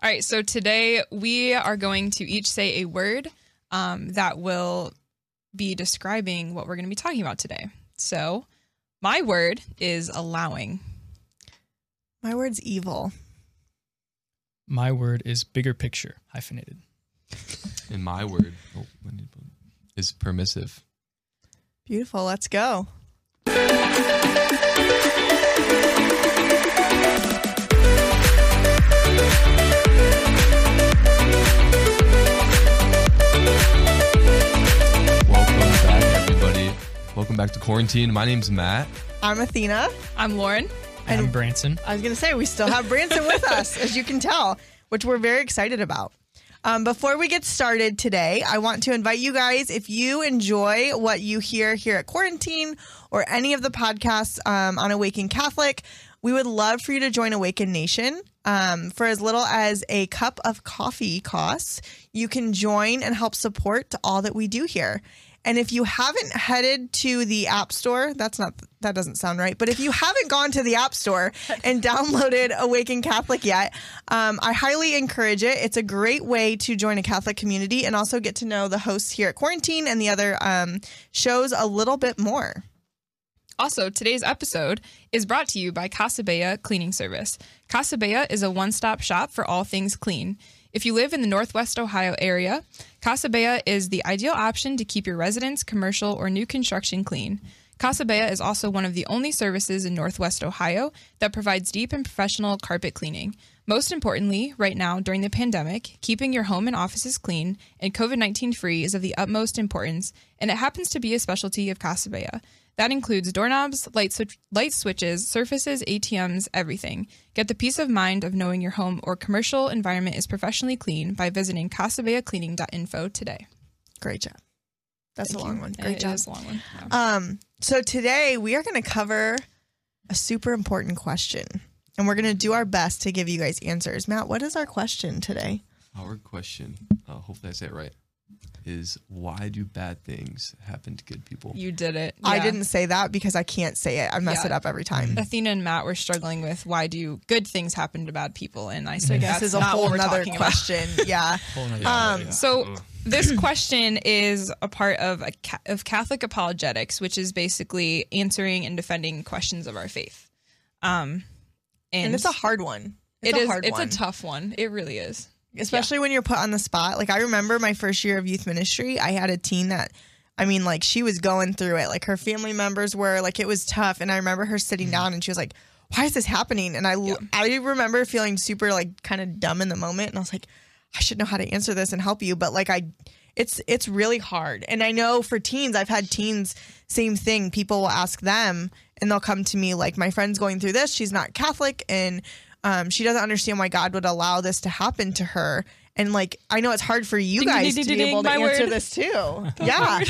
All right, so today we are going to each say a word um, that will be describing what we're going to be talking about today. So, my word is allowing. My word's evil. My word is bigger picture, hyphenated. And my word oh, is permissive. Beautiful. Let's go. Welcome back, everybody. Welcome back to quarantine. My name's Matt. I'm Athena. I'm Lauren. And I'm Branson. I was going to say, we still have Branson with us, as you can tell, which we're very excited about. Um, before we get started today, I want to invite you guys, if you enjoy what you hear here at Quarantine or any of the podcasts um, on Awaken Catholic, we would love for you to join Awaken Nation. Um, for as little as a cup of coffee costs, you can join and help support all that we do here. And if you haven't headed to the App Store, that's not that doesn't sound right. But if you haven't gone to the App Store and downloaded Awaken Catholic yet, um, I highly encourage it. It's a great way to join a Catholic community and also get to know the hosts here at Quarantine and the other um, shows a little bit more. Also, today's episode is brought to you by Casabella Cleaning Service. Casabella is a one stop shop for all things clean. If you live in the Northwest Ohio area, Casabella is the ideal option to keep your residence, commercial, or new construction clean. Casabella is also one of the only services in Northwest Ohio that provides deep and professional carpet cleaning. Most importantly, right now during the pandemic, keeping your home and offices clean and COVID 19 free is of the utmost importance, and it happens to be a specialty of Casabella. That includes doorknobs, light, switch, light switches, surfaces, ATMs, everything. Get the peace of mind of knowing your home or commercial environment is professionally clean by visiting casabellacleaning.info today. Great job. That's Thank a long you. one. It Great job. is a long one. Yeah. Um, so today we are going to cover a super important question, and we're going to do our best to give you guys answers. Matt, what is our question today? Our question, uh, hopefully I say it right, is why do bad things happen to good people? You did it. I didn't say that because I can't say it. I mess Yeah. it up every time. Athena and Matt were struggling with why do good things happen to bad people, and I said This is a whole what we're nother talking about. question. yeah. Whole nother- Um, So this question is a part of a, ca- of Catholic apologetics, which is basically answering and defending questions of our faith. Um, and, And it's a hard one. It's it a is- hard it's one. a tough one. It really is. Especially when you're put on the spot. Like I remember my first year of youth ministry, I had a teen that I mean like she was going through it. Like her family members were like it was tough and I remember her sitting mm-hmm. down and she was like, "Why is this happening?" And I I remember feeling super like kind of dumb in the moment and I was like, "I should know how to answer this and help you." But like I it's it's really hard. And I know for teens, I've had teens same thing. People will ask them and they'll come to me like my friend's going through this. She's not Catholic and um, she doesn't understand why God would allow this to happen to her. And like, I know it's hard for you Ding, ding, guys ding, to be ding, able to my answer word. this too. yeah.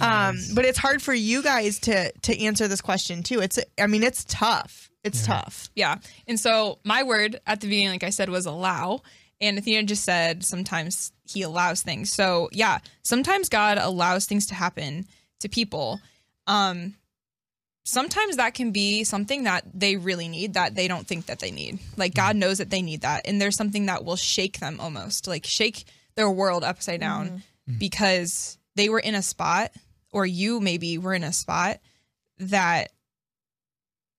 Um, but it's hard for you guys to to answer this question too. It's, I mean, it's tough. It's tough. Yeah. And so my word at the beginning, like I said, was allow. And Athena just said sometimes he allows things. So yeah, sometimes God allows things to happen to people. Um sometimes that can be something that they really need that they don't think that they need. Like God knows that they need that. And there's something that will shake them almost, like shake their world upside down mm-hmm. Mm-hmm. because they were in a spot or you maybe were in a spot that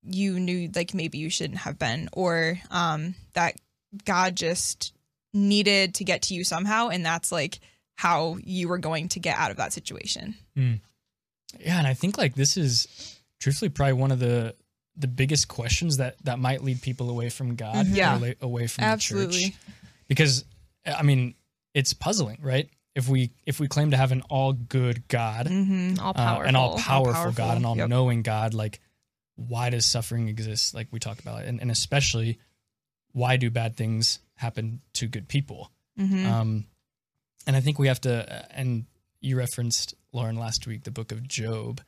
you knew like maybe you shouldn't have been or um that God just needed to get to you somehow and that's like how you were going to get out of that situation. Hmm. Yeah, and I think like this is truthfully probably one of the the biggest questions that that might lead people away from God, Mhm. Yeah. away, away from the church. Because I mean, it's puzzling, right? If we if we claim to have an all good God, Mhm. All uh, powerful. an all powerful, powerful, God, an all yep. knowing God, like why does suffering exist? Like we talked about, and, and especially why do bad things happen to good people? Mhm. Um, and I think we have to, and you referenced Lauren last week, the book of Job,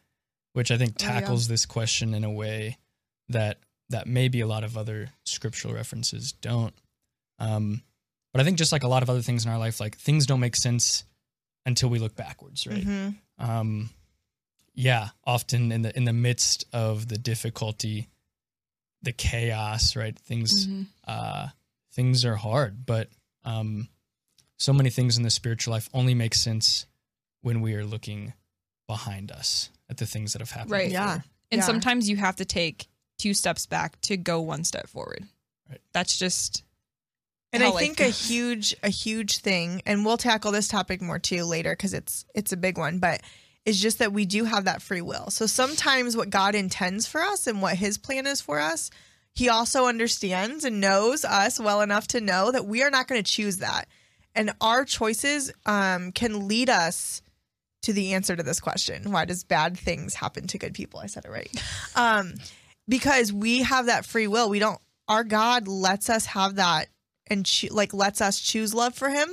which I think Oh, yeah. tackles this question in a way that that maybe a lot of other scriptural references don't. Um, but I think just like a lot of other things in our life, like things don't make sense until we look backwards, right? Mhm. um, yeah, often in the in the midst of the difficulty, the chaos, right? Things Mhm. uh, things are hard, but Um, so many things in the spiritual life only make sense when we are looking behind us at the things that have happened. Right. Yeah. And Yeah. sometimes you have to take two steps back to go one step forward. Right. That's just And I think a huge a huge thing, and we'll tackle this topic more too later because it's it's a big one, but it's just that we do have that free will. So sometimes what God intends for us and what his plan is for us, he also understands and knows us well enough to know that we are not going to choose that. And our choices um, can lead us to the answer to this question. Why does bad things happen to good people? I said it right. Um, because we have that free will. We don't our God lets us have that and cho- like lets us choose love for him.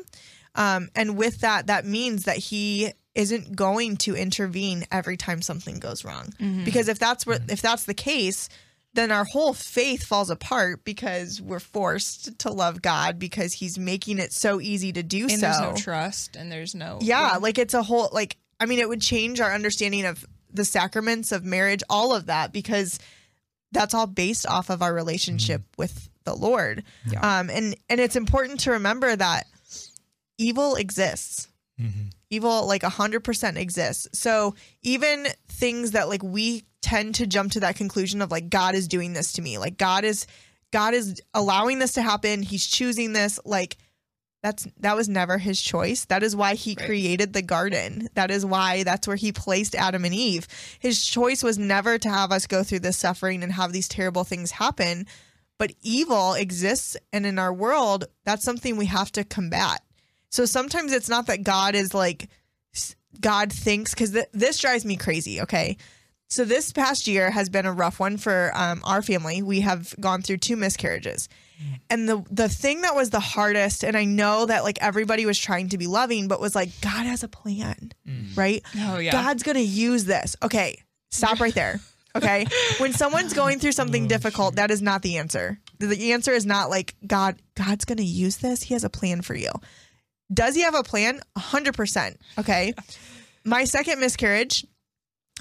Um, and with that, that means that he isn't going to intervene every time something goes wrong. Because if that's what if that's the case, then our whole faith falls apart because we're forced to love God because he's making it so easy to do and so. there's no trust and there's no Yeah, like it's a whole like I mean it would change our understanding of the sacraments of marriage, all of that because that's all based off of our relationship with the Lord. Um and and it's important to remember that evil exists. Evil like 100% exists. So even things that like we tend to jump to that conclusion of like God is doing this to me. Like God is God is allowing this to happen. He's choosing this like that's that was never his choice. That is why he Right. created the garden. That is why that's where he placed Adam and Eve. His choice was never to have us go through this suffering and have these terrible things happen. But evil exists and in our world, that's something we have to combat. So sometimes it's not that God is like God thinks cuz th- this drives me crazy, okay? So this past year has been a rough one for um, our family. We have gone through two miscarriages. And the the thing that was the hardest, and I know that like everybody was trying to be loving, but was like, God has a plan, right? Oh, yeah. God's gonna use this. Okay, stop right there. Okay. when someone's going through something difficult, that is not the answer. The- The answer is not like God, God's gonna use this. He has a plan for you. Does he have a plan? A hundred percent. Okay. My second miscarriage,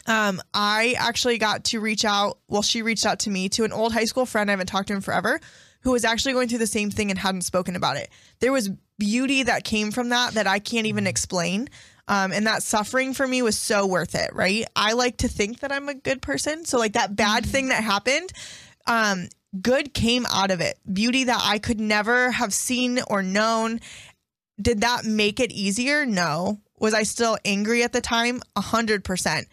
um, I actually got to reach out. Well, she reached out to me to an old high school friend. I haven't talked to him forever, who was actually going through the same thing and hadn't spoken about it. There was beauty that came from that that I can't even explain. Um, and that suffering for me was so worth it, right? I like to think that I'm a good person. So, like that bad thing that happened, um, good came out of it. Beauty that I could never have seen or known. Did that make it easier? No. Was I still angry at the time? A hundred percent.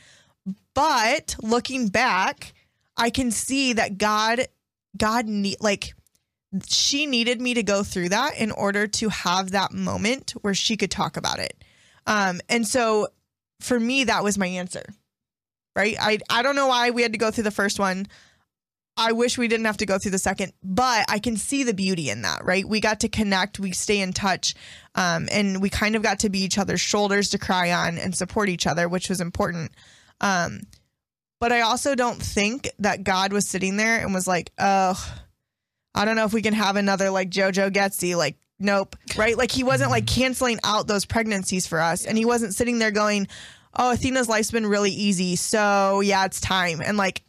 But looking back, I can see that God, God need like she needed me to go through that in order to have that moment where she could talk about it. Um, and so for me, that was my answer. Right. I I don't know why we had to go through the first one. I wish we didn't have to go through the second, but I can see the beauty in that, right? We got to connect, we stay in touch, um, and we kind of got to be each other's shoulders to cry on and support each other, which was important. Um, but I also don't think that God was sitting there and was like, oh, I don't know if we can have another like JoJo Getsy. Like, nope. Right. Like, he wasn't like canceling out those pregnancies for us. And he wasn't sitting there going, oh, Athena's life's been really easy. So, yeah, it's time. And like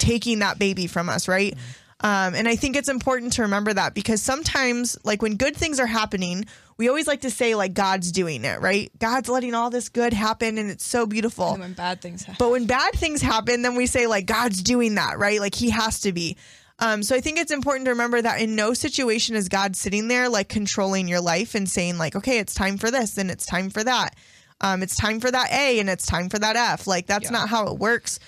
taking that baby from us. Right. Um, and I think it's important to remember that because sometimes, like when good things are happening, we always like to say, like, God's doing it, right? God's letting all this good happen and it's so beautiful. And when bad things happen. But when bad things happen, then we say like God's doing that, right? Like he has to be. Um, so I think it's important to remember that in no situation is God sitting there like controlling your life and saying like, okay, it's time for this and it's time for that. Um, it's time for that A and it's time for that F. Like that's Yeah. not how it works.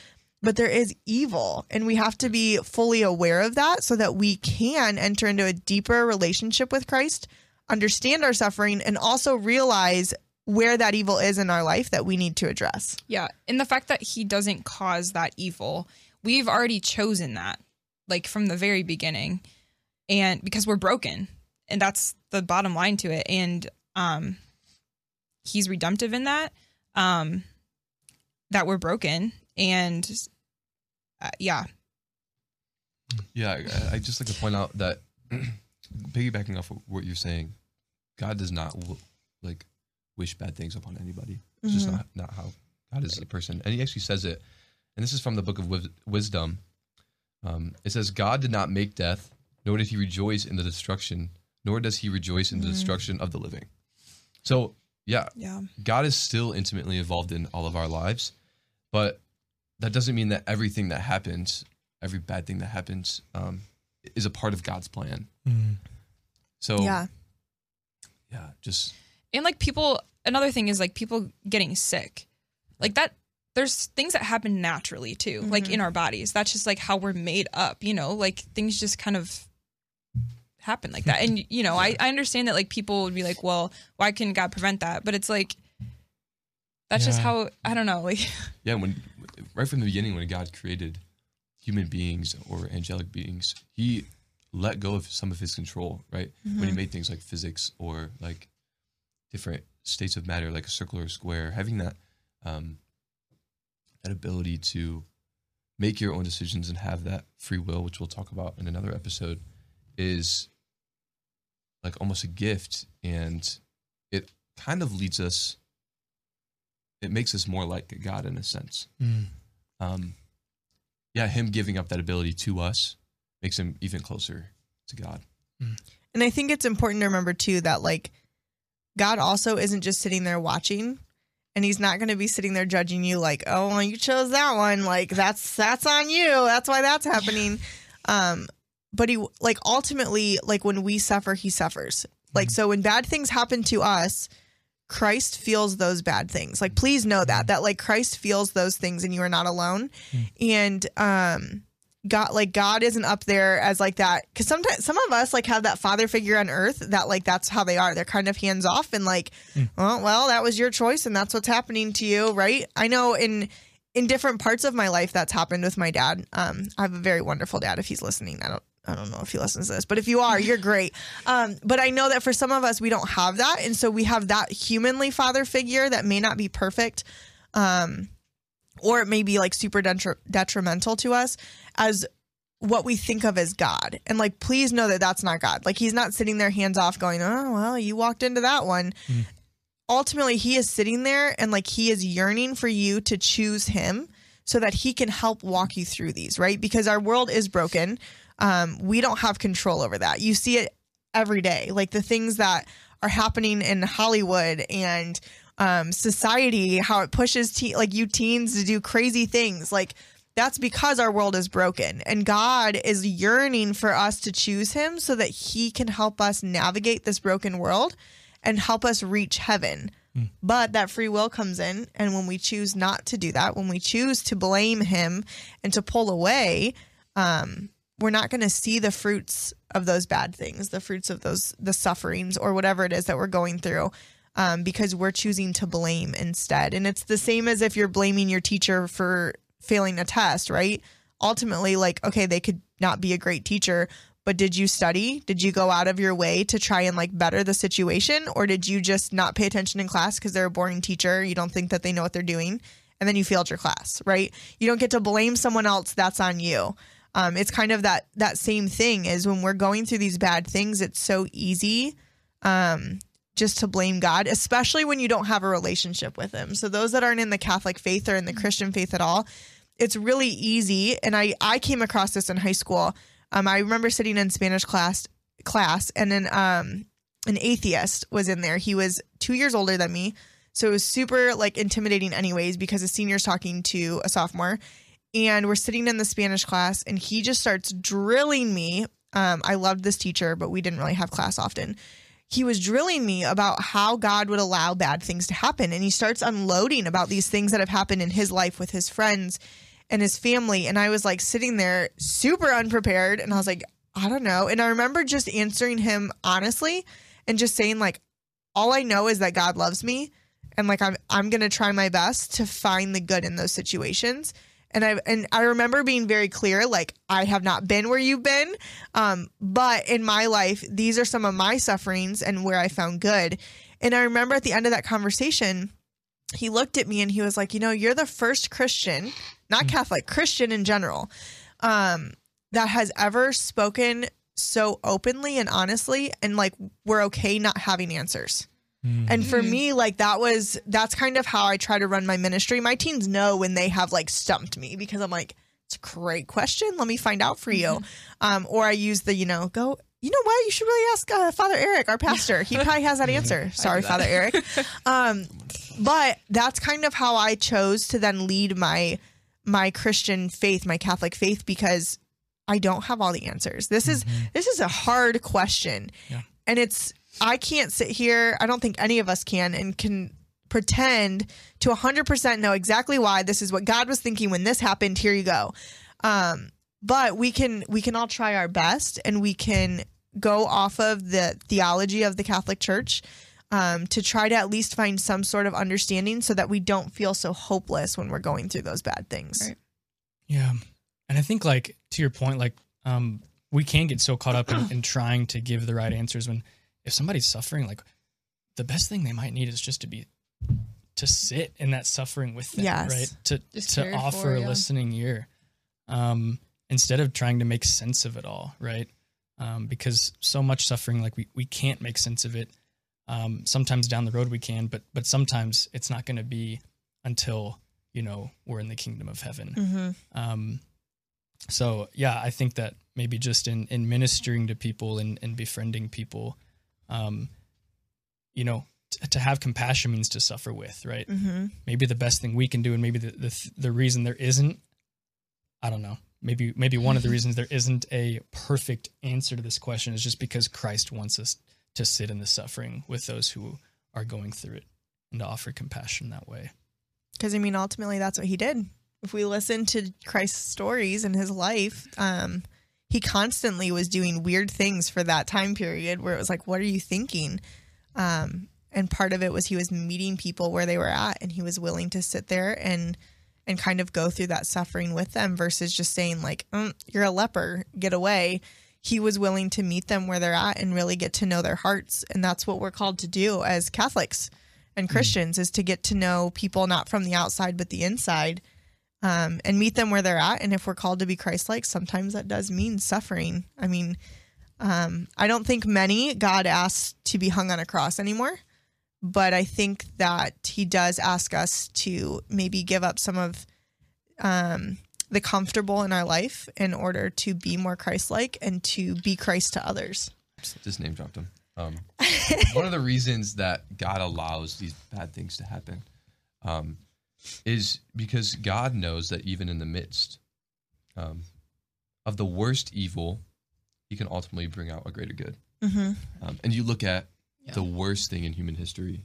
But there is evil, and we have to be fully aware of that so that we can enter into a deeper relationship with Christ, understand our suffering, and also realize where that evil is in our life that we need to address. Yeah. And the fact that he doesn't cause that evil, we've already chosen that, like from the very beginning. And because we're broken. And that's the bottom line to it. And um he's redemptive in that. Um that we're broken. And uh, yeah. Yeah, I, I just like to point out that piggybacking off of what you're saying, God does not like wish bad things upon anybody. It's just Mhm. not not how God is a person. And He actually says it, and this is from the book of Wisdom. Um, it says, "God did not make death, nor did He rejoice in the destruction nor does he rejoice in the destruction of the living. So, yeah, Yeah. God is still intimately involved in all of our lives, but that doesn't mean that everything that happens, every bad thing that happens, um, is a part of God's plan. So, Yeah. yeah, just And like people, another thing is like people getting sick. Like that, there's things that happen naturally too, like in our bodies. That's just like how we're made up, you know, like things just kind of happen like that. And, you know, I, I understand that like people would be like, well, why can God prevent that? But it's like, that's just how, I don't know. Like, yeah. When right from the beginning, when God created human beings or angelic beings, He let go of some of His control. Right when He made things like physics or like different states of matter, like a circle or a square, having that um, that ability to make your own decisions and have that free will, which we'll talk about in another episode, is like almost a gift, and it kind of leads us. It makes us more like God in a sense. Mm. Um, yeah, Him giving up that ability to us makes Him even closer to God. And I think it's important to remember too that like God also isn't just sitting there watching and he's not going to be sitting there judging you like, "Oh, well, you chose that one. Like that's that's on you. That's why that's happening." Um but he like ultimately like when we suffer, he suffers. Like so when bad things happen to us, Christ feels those bad things. Like please know that that like Christ feels those things and you are not alone. And um God like God isn't up there as like that cuz sometimes some of us like have that father figure on earth that like that's how they are. They're kind of hands off and like well, well, that was your choice and that's what's happening to you, right? I know in in different parts of my life that's happened with my dad. Um I have a very wonderful dad if he's listening. I don't I don't know if he listens to this, but if you are, you're great. Um, but I know that for some of us, we don't have that. And so we have that humanly father figure that may not be perfect. Um, or it may be like super detri- detrimental to us as what we think of as God. And like, please know that that's not God. Like, he's not sitting there hands off going, oh, well, you walked into that one. Ultimately, he is sitting there and like he is yearning for you to choose him so that he can help walk you through these, right? Because our world is broken. Um, we don't have control over that. You see it every day, like the things that are happening in Hollywood and um, society, how it pushes te- like you teens to do crazy things. Like that's because our world is broken, and God is yearning for us to choose Him so that He can help us navigate this broken world and help us reach heaven. But that free will comes in, and when we choose not to do that, when we choose to blame Him and to pull away, um, we're not going to see the fruits of those bad things, the fruits of those the sufferings or whatever it is that we're going through, um, because we're choosing to blame instead. And it's the same as if you're blaming your teacher for failing a test, right? Ultimately, like okay, they could not be a great teacher, but did you study? Did you go out of your way to try and like better the situation, or did you just not pay attention in class because they're a boring teacher? You don't think that they know what they're doing, and then you failed your class, right? You don't get to blame someone else. That's on you um, it's kind of that that same thing is when we're going through these bad things it's so easy um, just to blame god especially when you don't have a relationship with him. So those that aren't in the catholic faith or in the christian faith at all it's really easy. And i i came across this in high school. Um, i remember sitting in spanish class class and then um, an atheist was in there. He was two years older than me. So it was super like intimidating anyways because a senior's talking to a sophomore. And we're sitting in the Spanish class, and he just starts drilling me. Um, I loved this teacher, but we didn't really have class often. He was drilling me about how God would allow bad things to happen, and he starts unloading about these things that have happened in his life with his friends and his family. And I was like sitting there super unprepared, and I was like, I don't know. And I remember just answering him honestly and just saying like, all I know is that God loves me, and like I'm I'm gonna try my best to find the good in those situations and I and I remember being very clear, like I have not been where you've been, um, but in my life, these are some of my sufferings and where I found good. And I remember at the end of that conversation, he looked at me and he was like, "You know, you're the first Christian, not Catholic, Christian in general, um, that has ever spoken so openly and honestly, and like we're okay not having answers." And for me, like that was that's kind of how I try to run my ministry. My teens know when they have like stumped me because I'm like, it's a great question. Let me find out for you. Um, or I use the, you know, go you know what? You should really ask uh, Father Eric, our pastor. He probably has that answer. Sorry, Father Eric. Um, but that's kind of how I chose to then lead my my Christian faith, my Catholic faith, because I don't have all the answers. This is this is a hard question, Yeah. and it's I can't sit here. I don't think any of us can and can pretend to 100% know exactly why this is what God was thinking when this happened. Here you go. Um, but we can we can all try our best and we can go off of the theology of the Catholic Church um, to try to at least find some sort of understanding so that we don't feel so hopeless when we're going through those bad things. Right. Yeah. And I think like to your point, like um we can get so caught up in, in trying to give the right answers when if somebody's suffering, like the best thing they might need is just to be to sit in that suffering with them, Yes. right? To Just to offer for, a yeah. listening ear. Um instead of trying to make sense of it all, right? Um, because so much suffering, like we, we can't make sense of it. Um, sometimes down the road we can, but but sometimes it's not going to be until you know we're in the kingdom of heaven. Mm-hmm. Um, so yeah, I think that maybe just in in ministering to people and, and befriending people, um, you know, t- to have compassion means to suffer with, right? Mm-hmm. Maybe the best thing we can do, and maybe the the, the reason there isn't, I don't know. Maybe maybe one of the reasons there isn't a perfect answer to this question is just because Christ wants us to sit in the suffering with those who are going through it and to offer compassion that way. Because I mean, ultimately, that's what he did. If we listen to Christ's stories and his life, um, he constantly was doing weird things for that time period where it was like, "What are you thinking?" Um, and part of it was he was meeting people where they were at, and he was willing to sit there and and kind of go through that suffering with them versus just saying like, mm, "You're a leper, get away." He was willing to meet them where they're at and really get to know their hearts, and that's what we're called to do as Catholics and Christians is to get to know people not from the outside but the inside um, and meet them where they're at. And if we're called to be Christ like, sometimes that does mean suffering. I mean, um, I don't think many God asks to be hung on a cross anymore, but I think that He does ask us to maybe give up some of um, the comfortable in our life in order to be more Christ like and to be Christ to others. Just name dropped him. Um, one of the reasons that God allows these bad things to happen um, is because God knows that even in the midst um, of the worst evil, He can ultimately bring out a greater good. Mm-hmm. Um, and you look at Yeah. the worst thing in human history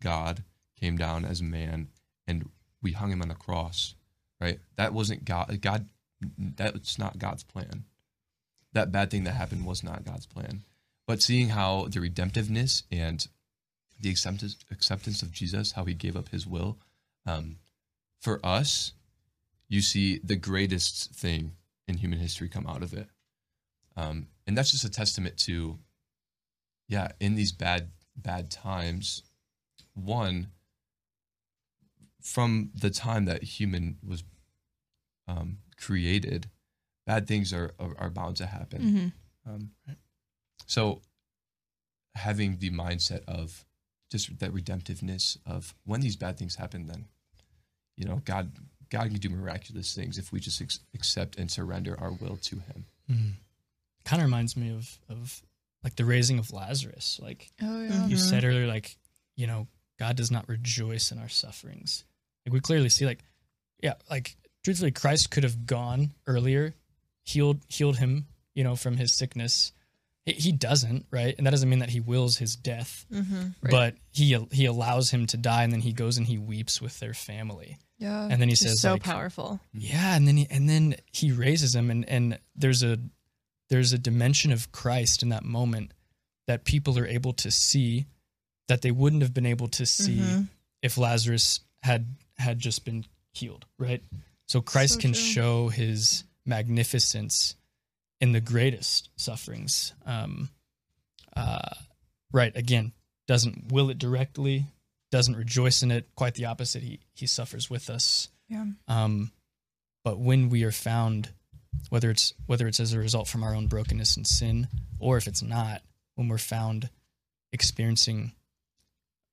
God came down as a man and we hung him on a cross, right? That wasn't God. God, that's not God's plan. That bad thing that happened was not God's plan. But seeing how the redemptiveness and the acceptance, acceptance of Jesus, how he gave up his will, um, for us, you see the greatest thing in human history come out of it. Um, and that's just a testament to, yeah, in these bad, bad times, one, from the time that human was um, created, bad things are, are, are bound to happen. Mm-hmm. Um, so having the mindset of just that redemptiveness of when these bad things happen, then you know God God can do miraculous things if we just ex- accept and surrender our will to Him. Mm-hmm. Kind of reminds me of of like the raising of Lazarus. Like Oh yeah. You mm-hmm. said earlier, like you know, God does not rejoice in our sufferings. Like we clearly see, like yeah, like truthfully, Christ could have gone earlier, healed healed him, you know, from his sickness. He, he doesn't, right? And that doesn't mean that he wills his death, Mm-hmm. Right. but he he allows him to die, and then he goes and he weeps with their family, Yeah. and then he says, so like, powerful. yeah, and then he, and then he raises him, and and there's a there's a dimension of Christ in that moment that people are able to see that they wouldn't have been able to see Mhm. if Lazarus had had just been healed, right? So Christ So can true. show his magnificence in the greatest sufferings. Um, uh, right, again, doesn't will it directly, doesn't rejoice in it. Quite the opposite. He he suffers with us. Yeah. Um, but when we are found, whether it's whether it's as a result from our own brokenness and sin, or if it's not, when we're found experiencing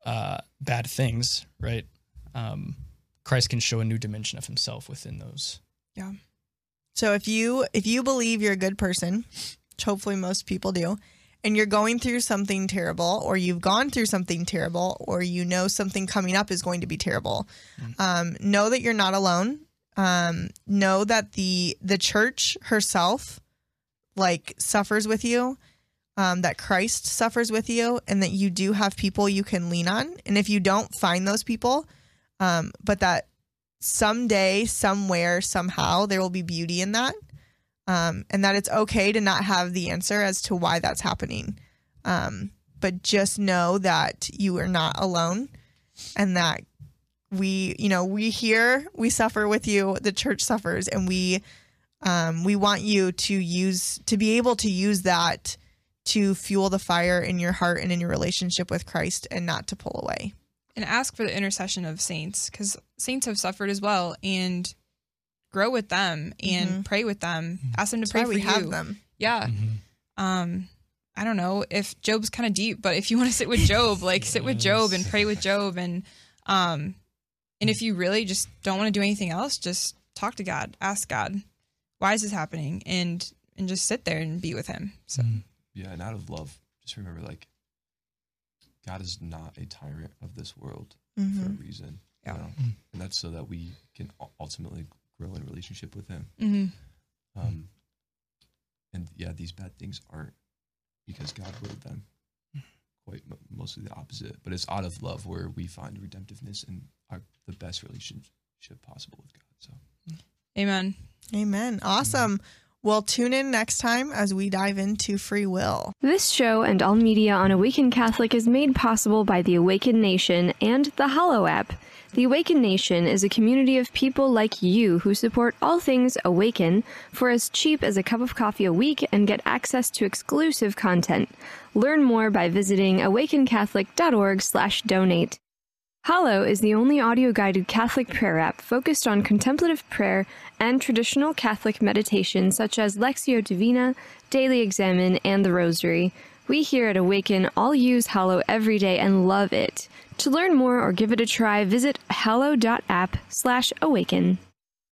uh, bad things, right? Um, Christ can show a new dimension of Himself within those. So if you if you believe you're a good person which hopefully most people do, and you're going through something terrible, or you've gone through something terrible, or you know something coming up is going to be terrible, um, know that you're not alone. Um, know that the the church herself, like, suffers with you. Um, that Christ suffers with you, and that you do have people you can lean on. And if you don't find those people, um, but that someday, somewhere, somehow, there will be beauty in that. Um, and that it's okay to not have the answer as to why that's happening. Um, but just know that you are not alone and that we, you know, we here, we suffer with you, the church suffers, and we, um, we want you to use, to be able to use that to fuel the fire in your heart and in your relationship with Christ and not to pull away. And ask for the intercession of saints because saints have suffered as well and grow with them and pray with them. Ask them to That's pray why for we you. have them. yeah. Um i don't know if Job's kind of deep but if you want to sit with Job like sit with Job and pray with Job and um and if you really just don't want to do anything else just talk to god. Ask god why is this happening and and just sit there and be with him. So Yeah, and out of love, just remember like God is not a tyrant of this world for a reason. Yeah. You know? And that's so that we can ultimately grow in relationship with him. hmm Um, and yeah, these bad things aren't because God willed them. Quite m- mostly the opposite, but it's out of love where we find redemptiveness and our the best relationship possible with God. So amen Amen. Awesome. Well, tune in next time as we dive into free will. This show and all media on Awaken Catholic is made possible by the Awaken Nation and the Hallow app. The Awaken Nation is a community of people like you who support all things Awaken for as cheap as a cup of coffee a week and get access to exclusive content. Learn more by visiting awakencatholic.org/donate. Hallow is the only audio guided Catholic prayer app focused on contemplative prayer and traditional Catholic meditation such as Lectio Divina, Daily Examen, and the Rosary. We here at Awaken all use Hallow every day and love it. To learn more or give it a try, visit hallow.app slash awaken.